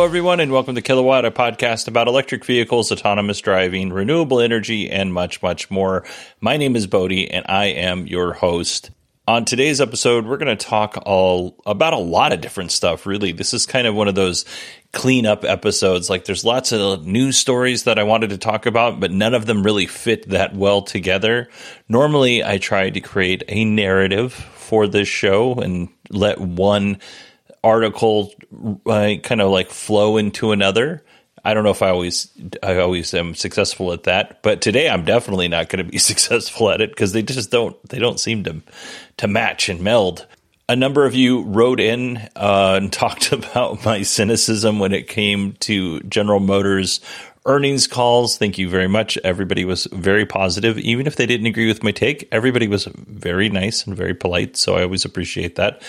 Hello, everyone, and welcome to Kilowatt, a podcast about electric vehicles, autonomous driving, renewable energy, and much, much more. My name is Bodie, and I am your host. On today's episode, we're going to talk all about a lot of different stuff. Really, this is kind of one of those cleanup episodes. Like, there's lots of news stories that I wanted to talk about, but none of them really fit that well together. Normally, I try to create a narrative for this show and let one article uh, kind of like flow into another. I don't know if I always I always am successful at that, but today I'm definitely not going to be successful at it because they just don't they don't seem to to match and meld. A number of you wrote in uh, and talked about my cynicism when it came to General Motors earnings calls. Thank you very much. Everybody was very positive, even if they didn't agree with my take. Everybody was very nice and very polite, so I always appreciate that.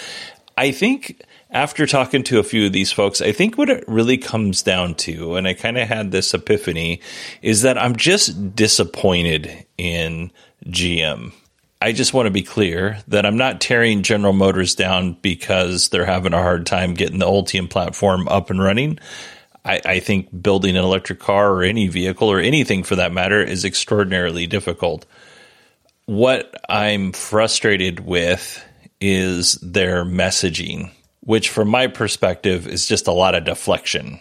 I think after talking to a few of these folks, I think what it really comes down to, and I kind of had this epiphany, is that I'm just disappointed in GM. I just want to be clear that I'm not tearing General Motors down because they're having a hard time getting the Ultium platform up and running. I, I think building an electric car or any vehicle or anything for that matter is extraordinarily difficult. What I'm frustrated with is their messaging which from my perspective is just a lot of deflection.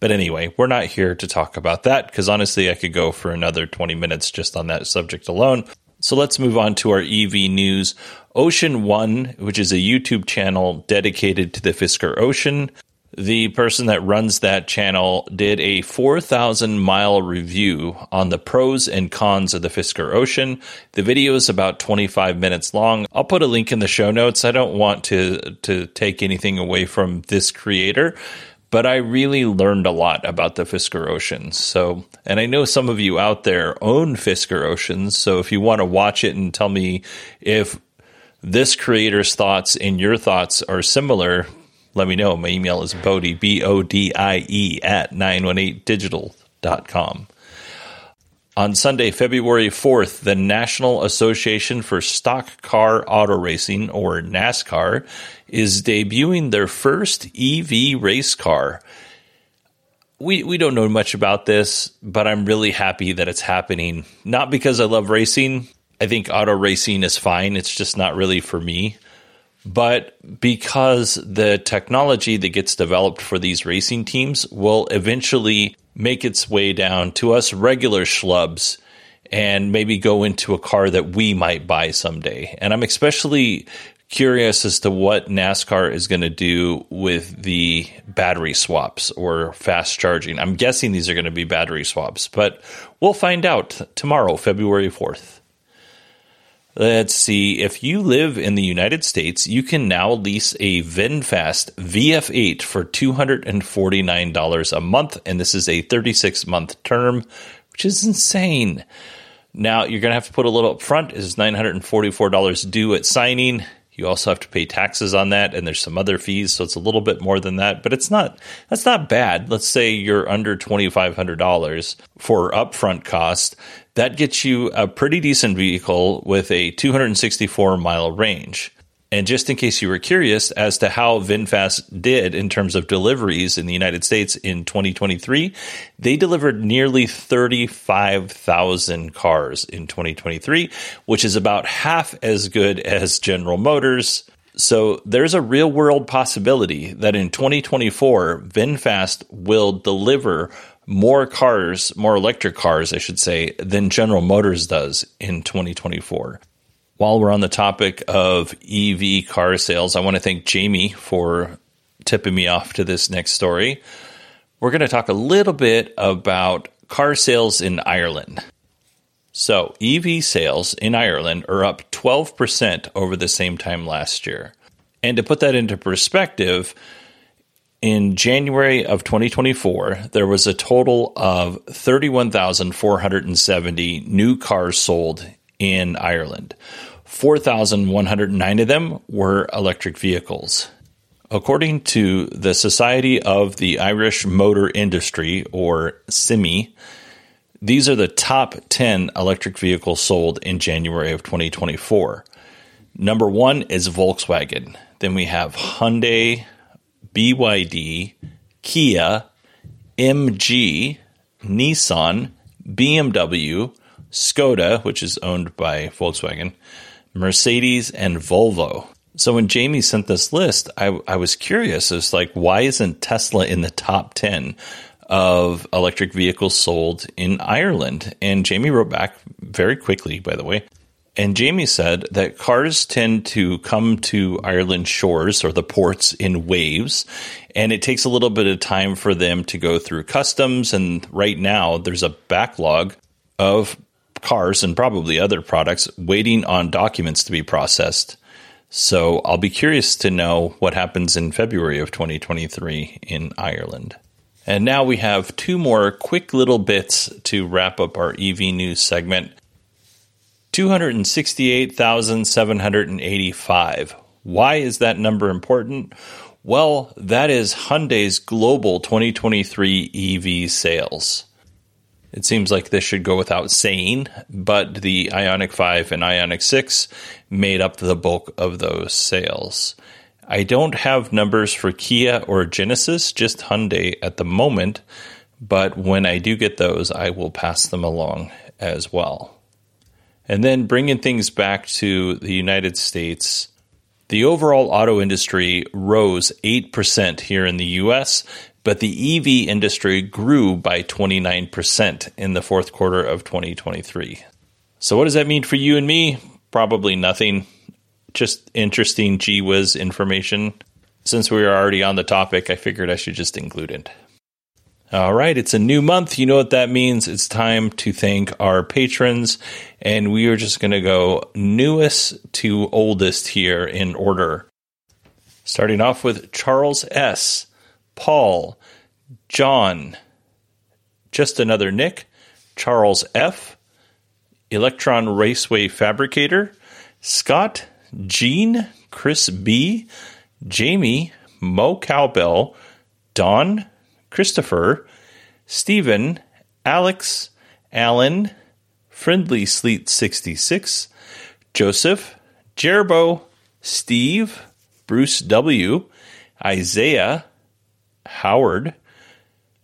But anyway, we're not here to talk about that because honestly, I could go for another 20 minutes just on that subject alone. So let's move on to our EV news. Ocean One, which is a YouTube channel dedicated to the Fisker Ocean, the person that runs that channel did a 4,000 mile review on the pros and cons of the Fisker Ocean. The video is about 25 minutes long. I'll put a link in the show notes. I don't want to, to take anything away from this creator, but I really learned a lot about the Fisker Oceans. So, and I know some of you out there own Fisker Oceans. So if you want to watch it and tell me if this creator's thoughts and your thoughts are similar, let me know. My email is Bodie, B O D I E, at 918digital.com. On Sunday, February 4th, the National Association for Stock Car Auto Racing, or NASCAR, is debuting their first EV race car. We, we don't know much about this, but I'm really happy that it's happening. Not because I love racing. I think auto racing is fine. It's just not really for me but because the technology that gets developed for these racing teams will eventually make its way down to us regular schlubs and maybe go into a car that we might buy someday. And I'm especially curious as to what NASCAR is going to do with the battery swaps or fast charging. I'm guessing these are going to be battery swaps, but we'll find out tomorrow, February 4th. Let's see. If you live in the United States, you can now lease a VinFast VF8 for $249 a month, and this is a 36 month term, which is insane. Now, you're going to have to put a little up front. Is $944 due at signing. You also have to pay taxes on that, and there's some other fees, so it's a little bit more than that. But it's not that's not bad. Let's say you're under twenty five hundred dollars for upfront cost. That gets you a pretty decent vehicle with a 264 mile range. And just in case you were curious as to how VinFast did in terms of deliveries in the United States in 2023, they delivered nearly 35,000 cars in 2023, which is about half as good as General Motors. So there's a real world possibility that in 2024, VinFast will deliver more cars, more electric cars, I should say, than General Motors does in 2024 while we're on the topic of EV car sales, I want to thank Jamie for tipping me off to this next story. We're going to talk a little bit about car sales in Ireland. So, EV sales in Ireland are up 12% over the same time last year. And to put that into perspective, in January of 2024, there was a total of 31,470 new cars sold in Ireland. 4,109 of them were electric vehicles. According to the Society of the Irish Motor Industry, or SIMI, these are the top 10 electric vehicles sold in January of 2024. Number one is Volkswagen. Then we have Hyundai, BYD, Kia, MG, Nissan, BMW, Skoda, which is owned by Volkswagen, Mercedes, and Volvo. So when Jamie sent this list, I, I was curious. It's like, why isn't Tesla in the top 10 of electric vehicles sold in Ireland? And Jamie wrote back very quickly, by the way. And Jamie said that cars tend to come to Ireland shores or the ports in waves, and it takes a little bit of time for them to go through customs. And right now, there's a backlog of cars and probably other products waiting on documents to be processed. So I'll be curious to know what happens in February of 2023 in Ireland. And now we have two more quick little bits to wrap up our EV news segment. 268,785. Why is that number important? Well, that is Hyundai's global 2023 EV sales. It seems like this should go without saying, but the Ioniq 5 and Ioniq 6 made up the bulk of those sales. I don't have numbers for Kia or Genesis, just Hyundai at the moment, but when I do get those, I will pass them along as well. And then bringing things back to the United States, the overall auto industry rose 8% here in the US, but the EV industry grew by 29% in the fourth quarter of 2023. So, what does that mean for you and me? Probably nothing. Just interesting gee whiz information. Since we are already on the topic, I figured I should just include it. All right, it's a new month. You know what that means. It's time to thank our patrons. And we are just going to go newest to oldest here in order. Starting off with Charles S. Paul, John, just another Nick, Charles F., Electron Raceway Fabricator, Scott, Gene, Chris B., Jamie, Mo Cowbell, Don, Christopher, Stephen, Alex, Alan, Friendly Sleet 66, Joseph, Jerbo, Steve, Bruce W., Isaiah, Howard,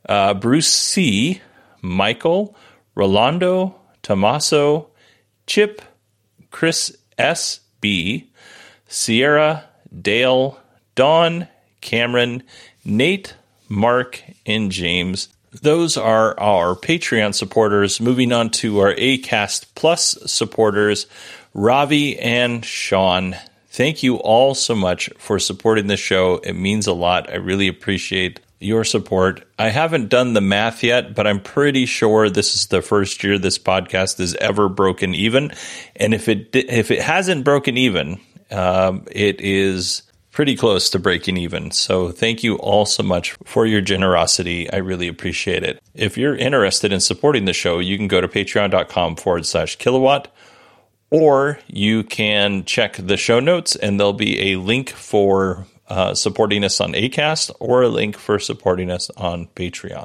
uh, Bruce C., Michael, Rolando, Tommaso, Chip, Chris S. B., Sierra, Dale, Dawn, Cameron, Nate, Mark, and James. Those are our Patreon supporters. Moving on to our ACAST Plus supporters, Ravi and Sean. Thank you all so much for supporting the show. It means a lot. I really appreciate your support. I haven't done the math yet, but I'm pretty sure this is the first year this podcast has ever broken even. And if it if it hasn't broken even, um, it is pretty close to breaking even. So thank you all so much for your generosity. I really appreciate it. If you're interested in supporting the show, you can go to patreon.com forward slash kilowatt or you can check the show notes and there'll be a link for uh, supporting us on ACAST or a link for supporting us on Patreon.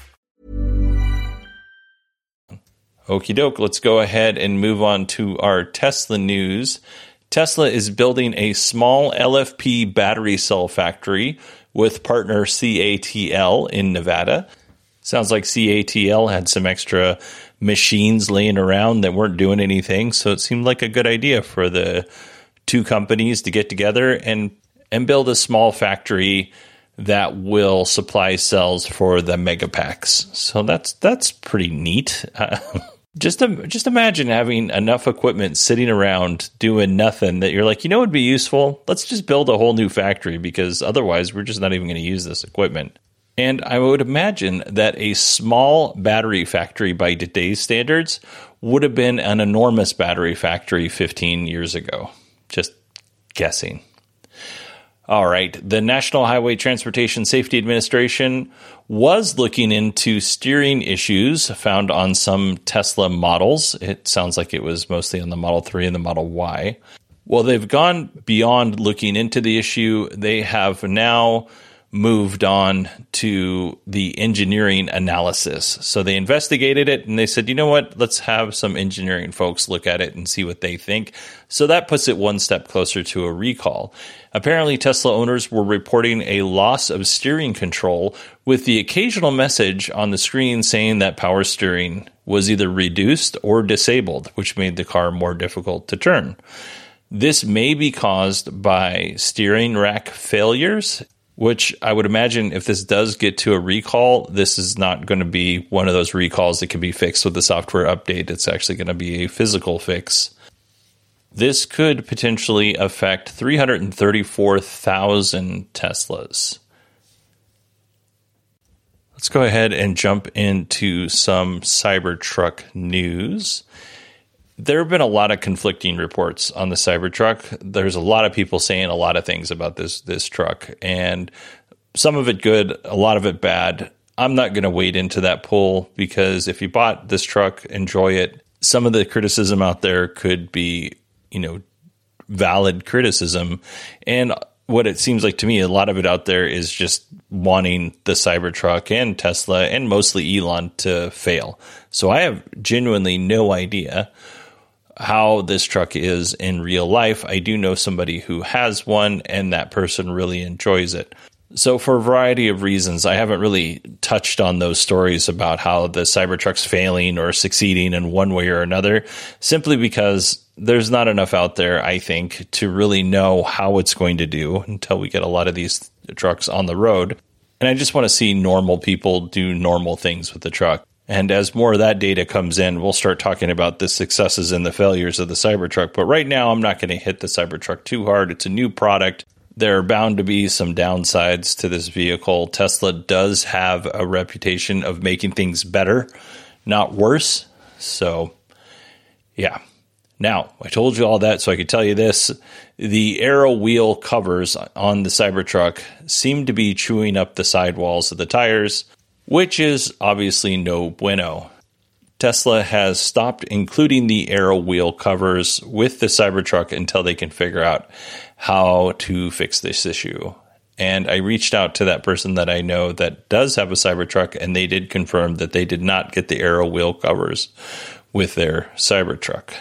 Okie doke, let's go ahead and move on to our Tesla news. Tesla is building a small LFP battery cell factory with partner CATL in Nevada. Sounds like CATL had some extra machines laying around that weren't doing anything, so it seemed like a good idea for the two companies to get together and and build a small factory that will supply cells for the megapacks. So that's that's pretty neat. Uh, just just imagine having enough equipment sitting around doing nothing that you're like, you know, would be useful. Let's just build a whole new factory because otherwise we're just not even going to use this equipment. And I would imagine that a small battery factory by today's standards would have been an enormous battery factory 15 years ago. Just guessing. All right. The National Highway Transportation Safety Administration was looking into steering issues found on some Tesla models. It sounds like it was mostly on the Model 3 and the Model Y. Well, they've gone beyond looking into the issue. They have now moved on to the engineering analysis. So they investigated it and they said, you know what, let's have some engineering folks look at it and see what they think. So that puts it one step closer to a recall. Apparently, Tesla owners were reporting a loss of steering control with the occasional message on the screen saying that power steering was either reduced or disabled, which made the car more difficult to turn. This may be caused by steering rack failures which I would imagine if this does get to a recall, this is not going to be one of those recalls that can be fixed with the software update. It's actually going to be a physical fix. This could potentially affect 334,000 Teslas. Let's go ahead and jump into some Cybertruck news there have been a lot of conflicting reports on the Cybertruck. There's a lot of people saying a lot of things about this this truck, and some of it good, a lot of it bad. I'm not going to wade into that pool because if you bought this truck, enjoy it. Some of the criticism out there could be, you know, valid criticism, and what it seems like to me, a lot of it out there is just wanting the Cybertruck and Tesla and mostly Elon to fail. So I have genuinely no idea how this truck is in real life. I do know somebody who has one, and that person really enjoys it. So, for a variety of reasons, I haven't really touched on those stories about how the Cybertruck's failing or succeeding in one way or another, simply because there's not enough out there, I think, to really know how it's going to do until we get a lot of these trucks on the road. And I just want to see normal people do normal things with the truck. And as more of that data comes in, we'll start talking about the successes and the failures of the Cybertruck. But right now, I'm not going to hit the Cybertruck too hard. It's a new product there are bound to be some downsides to this vehicle. Tesla does have a reputation of making things better, not worse. So, yeah. Now, I told you all that so I could tell you this. The aero wheel covers on the Cybertruck seem to be chewing up the sidewalls of the tires, which is obviously no bueno. Tesla has stopped including the aero wheel covers with the Cybertruck until they can figure out how to fix this issue. And I reached out to that person that I know that does have a Cybertruck, and they did confirm that they did not get the aero wheel covers with their Cybertruck.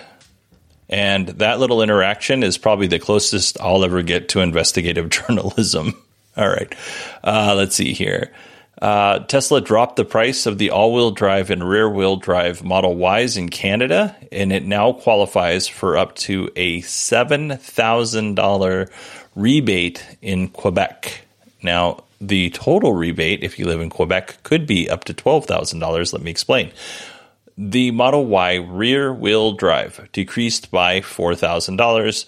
And that little interaction is probably the closest I'll ever get to investigative journalism. All right, uh, let's see here. Uh, Tesla dropped the price of the all wheel drive and rear wheel drive Model Ys in Canada, and it now qualifies for up to a $7,000 rebate in Quebec. Now, the total rebate, if you live in Quebec, could be up to $12,000. Let me explain. The Model Y rear wheel drive decreased by $4,000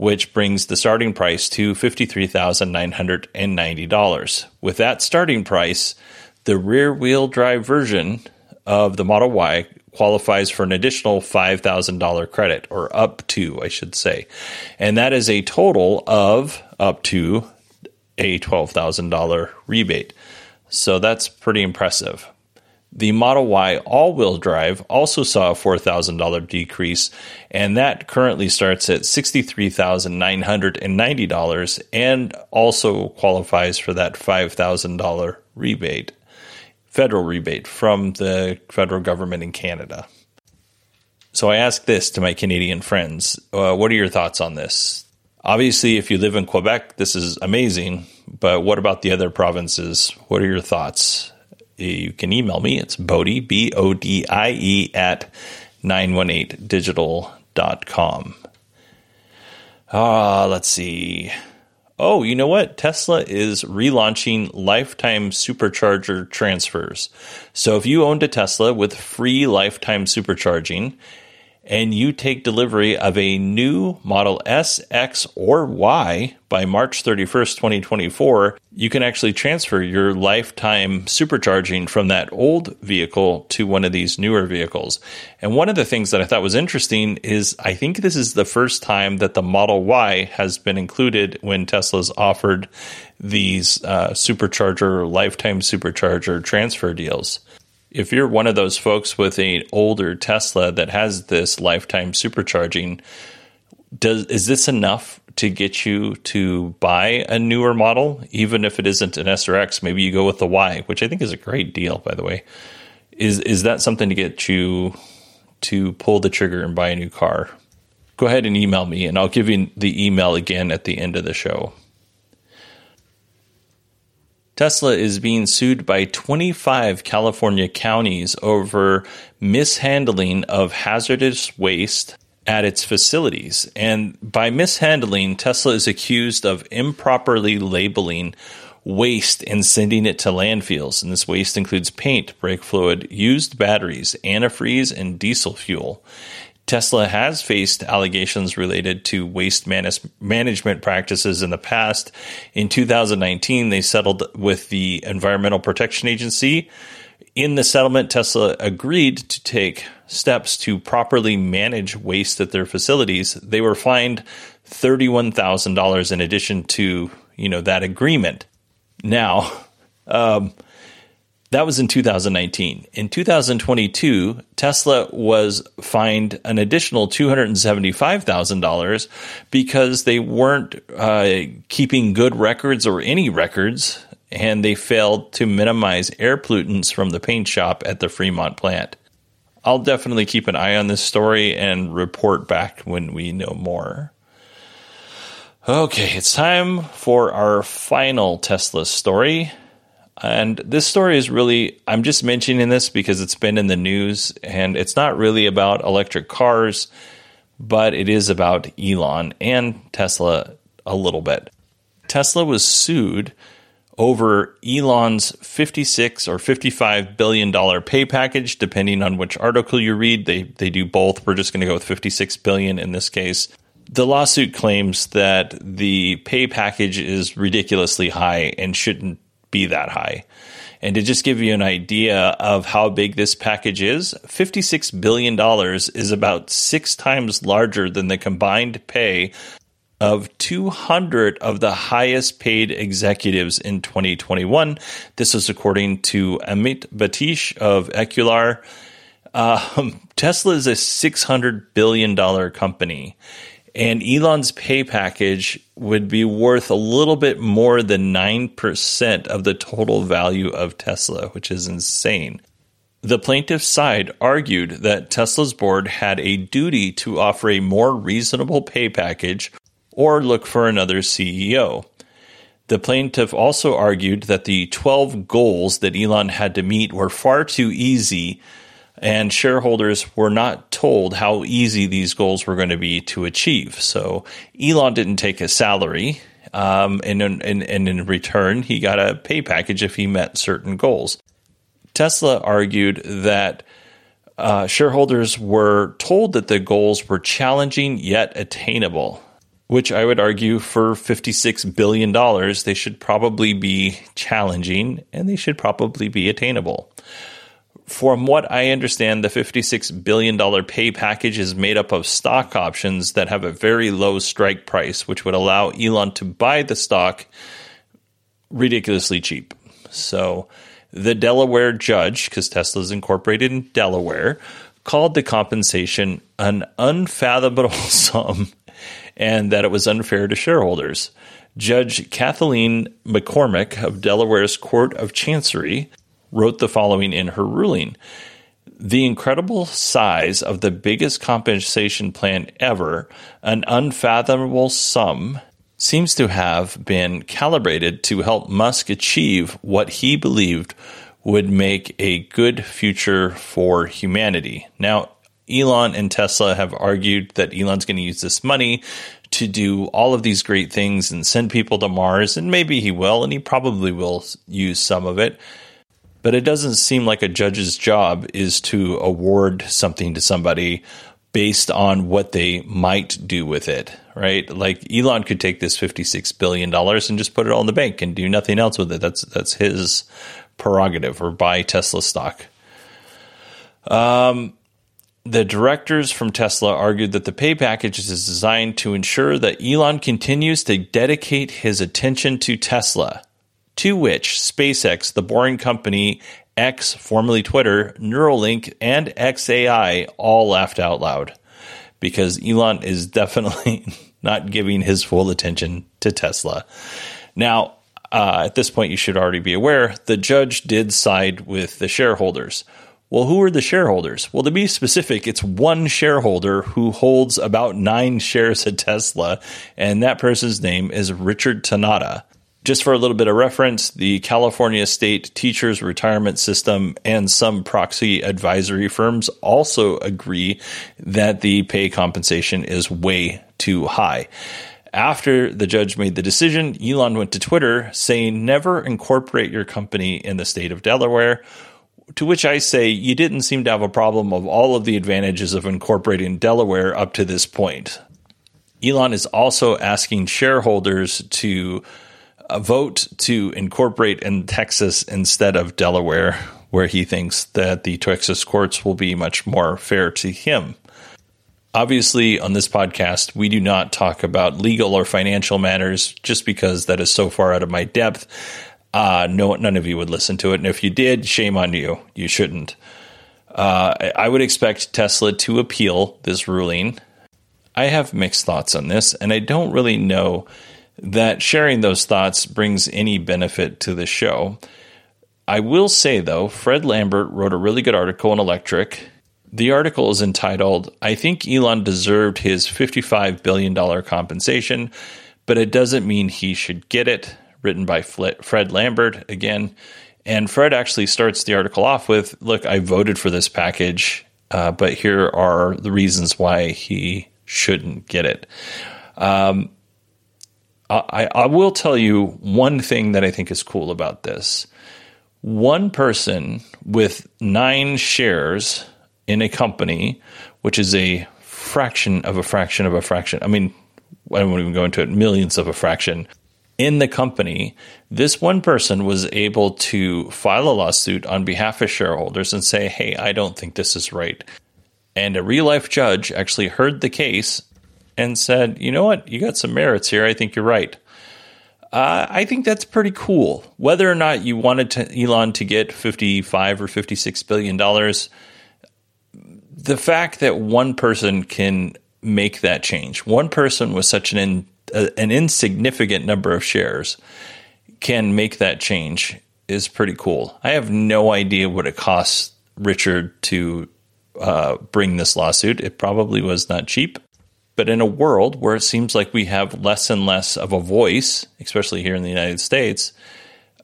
which brings the starting price to $53,990. With that starting price, the rear wheel drive version of the Model Y qualifies for an additional $5,000 credit, or up to, I should say. And that is a total of up to a $12,000 rebate. So that's pretty impressive. The Model Y all wheel drive also saw a $4,000 decrease, and that currently starts at $63,990 and also qualifies for that $5,000 rebate, federal rebate from the federal government in Canada. So I ask this to my Canadian friends uh, what are your thoughts on this? Obviously, if you live in Quebec, this is amazing, but what about the other provinces? What are your thoughts? You can email me. It's Bodie, B O D I E, at 918digital.com. Ah, uh, let's see. Oh, you know what? Tesla is relaunching lifetime supercharger transfers. So if you owned a Tesla with free lifetime supercharging and you take delivery of a new Model S, X, or Y by March 31st, 2024, you can actually transfer your lifetime supercharging from that old vehicle to one of these newer vehicles. And one of the things that I thought was interesting is I think this is the first time that the Model Y has been included when Tesla's offered these uh, supercharger, lifetime supercharger transfer deals if you're one of those folks with an older Tesla that has this lifetime supercharging, does is this enough to get you to buy a newer model, even if it isn't an S or X? Maybe you go with the Y, which I think is a great deal, by the way. Is is that something to get you to pull the trigger and buy a new car? Go ahead and email me, and I'll give you the email again at the end of the show. Tesla is being sued by 25 California counties over mishandling of hazardous waste at its facilities. And by mishandling, Tesla is accused of improperly labeling waste and sending it to landfills. And this waste includes paint, brake fluid, used batteries, antifreeze, and diesel fuel. Tesla has faced allegations related to waste management practices in the past. In 2019, they settled with the Environmental Protection Agency. In the settlement, Tesla agreed to take steps to properly manage waste at their facilities. They were fined $31,000 in addition to, you know, that agreement. Now, um, that was in 2019. In 2022, Tesla was fined an additional $275,000 because they weren't uh, keeping good records or any records, and they failed to minimize air pollutants from the paint shop at the Fremont plant. I'll definitely keep an eye on this story and report back when we know more. Okay, it's time for our final Tesla story. And this story is really, I'm just mentioning this because it's been in the news and it's not really about electric cars, but it is about Elon and Tesla a little bit. Tesla was sued over Elon's 56 or 55 billion dollar pay package depending on which article you read. They they do both. We're just going to go with 56 billion in this case. The lawsuit claims that the pay package is ridiculously high and shouldn't be that high and to just give you an idea of how big this package is, $56 billion is about six times larger than the combined pay of 200 of the highest paid executives in 2021. This is according to Amit Batish of Equilar. Um, Tesla is a $600 billion company, and Elon's pay package would be worth a little bit more than 9% of the total value of Tesla, which is insane. The plaintiff's side argued that Tesla's board had a duty to offer a more reasonable pay package or look for another CEO. The plaintiff also argued that the 12 goals that Elon had to meet were far too easy, and shareholders were not told how easy these goals were going to be to achieve. So Elon didn't take a salary, um, and, and, and in return, he got a pay package if he met certain goals. Tesla argued that uh, shareholders were told that the goals were challenging yet attainable which I would argue for $56 billion, they should probably be challenging and they should probably be attainable. From what I understand, the $56 billion pay package is made up of stock options that have a very low strike price, which would allow Elon to buy the stock ridiculously cheap. So the Delaware judge, because Tesla is incorporated in Delaware, called the compensation an unfathomable sum and that it was unfair to shareholders. Judge Kathaleen McCormick of Delaware's Court of Chancery wrote the following in her ruling The incredible size of the biggest compensation plan ever, an unfathomable sum, seems to have been calibrated to help Musk achieve what he believed would make a good future for humanity. Now, Elon and Tesla have argued that Elon's going to use this money to do all of these great things and send people to Mars, and maybe he will, and he probably will use some of it. But it doesn't seem like a judge's job is to award something to somebody based on what they might do with it, right? Like Elon could take this $56 billion and just put it all in the bank and do nothing else with it. That's, that's his prerogative or buy Tesla stock. Um, the directors from Tesla argued that the pay package is designed to ensure that Elon continues to dedicate his attention to Tesla, to which SpaceX, the boring company, X, formerly Twitter, Neuralink, and XAI all laughed out loud because Elon is definitely not giving his full attention to Tesla. Now, uh, at this point, you should already be aware the judge did side with the shareholders. Well, who are the shareholders? Well, to be specific, it's one shareholder who holds about nine shares at Tesla, and that person's name is Richard Tornetta. Just for a little bit of reference, the California State Teachers Retirement System and some proxy advisory firms also agree that the pay compensation is way too high. After the judge made the decision, Elon went to Twitter saying, Never incorporate your company in the state of Delaware to which I say you didn't seem to have a problem of all of the advantages of incorporating Delaware up to this point. Elon is also asking shareholders to uh, vote to incorporate in Texas instead of Delaware, where he thinks that the Texas courts will be much more fair to him. Obviously, on this podcast, we do not talk about legal or financial matters just because that is so far out of my depth uh, no, none of you would listen to it. And if you did, shame on you. You shouldn't. Uh, I would expect Tesla to appeal this ruling. I have mixed thoughts on this, and I don't really know that sharing those thoughts brings any benefit to the show. I will say, though, Fred Lambert wrote a really good article on Electrek. The article is entitled, I think Elon deserved his $55 billion compensation but it doesn't mean he should get it. Written by Fred Lambert again. And Fred actually starts the article off with Look, I voted for this package, uh, but here are the reasons why he shouldn't get it. Um, I, I will tell you one thing that I think is cool about this. One person with nine shares in a company, which is a fraction of a fraction of a fraction. I mean, I won't even go into it, millions of a fraction in the company. This one person was able to file a lawsuit on behalf of shareholders and say, hey, I don't think this is right. And a real life judge actually heard the case and said, you know what, you got some merits here. I think you're right. Uh, I think that's pretty cool. Whether or not you wanted to, Elon to get 55 or 56 billion dollars, the fact that one person can make that change, one person with such an in, uh, an insignificant number of shares can make that change is pretty cool. I have no idea what it costs Richard to uh, bring this lawsuit. It probably was not cheap. But in a world where it seems like we have less and less of a voice, especially here in the United States,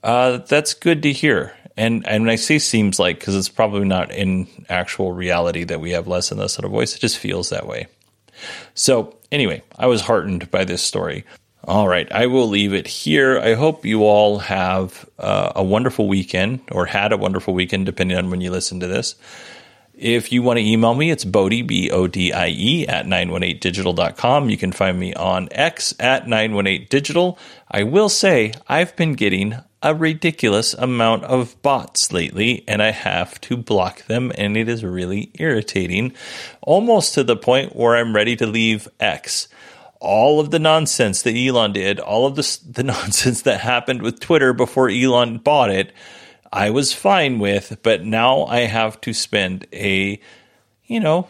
uh, that's good to hear. And and I say seems like because it's probably not in actual reality that we have less and less of a voice. It just feels that way. So anyway, I was heartened by this story. All right, I will leave it here. I hope you all have uh, a wonderful weekend or had a wonderful weekend, depending on when you listen to this. If you want to email me, it's Bodie, B O D I E, at 918digital.com. You can find me on X at 918digital. I will say I've been getting a ridiculous amount of bots lately, and I have to block them, and it is really irritating, almost to the point where I'm ready to leave X. All of the nonsense that Elon did, all of the, the nonsense that happened with Twitter before Elon bought it I was fine with, but now I have to spend a, you know,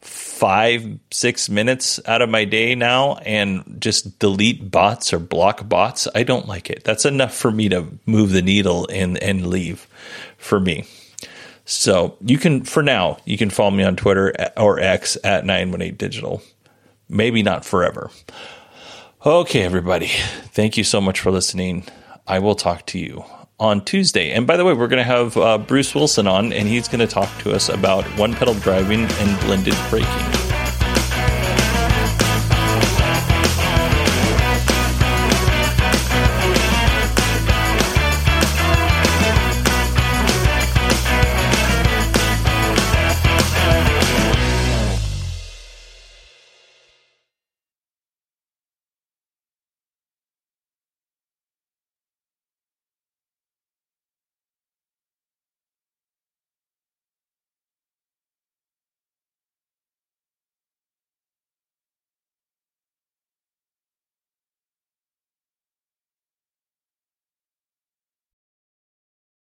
five, six minutes out of my day now and just delete bots or block bots. I don't like it. That's enough for me to move the needle and, and leave for me. So you can, for now, you can follow me on Twitter or X at 918 Digital. Maybe not forever. Okay, everybody. Thank you so much for listening. I will talk to you on Tuesday. And by the way, we're going to have uh, Bruce Wilson on, and he's going to talk to us about one pedal driving and blended braking.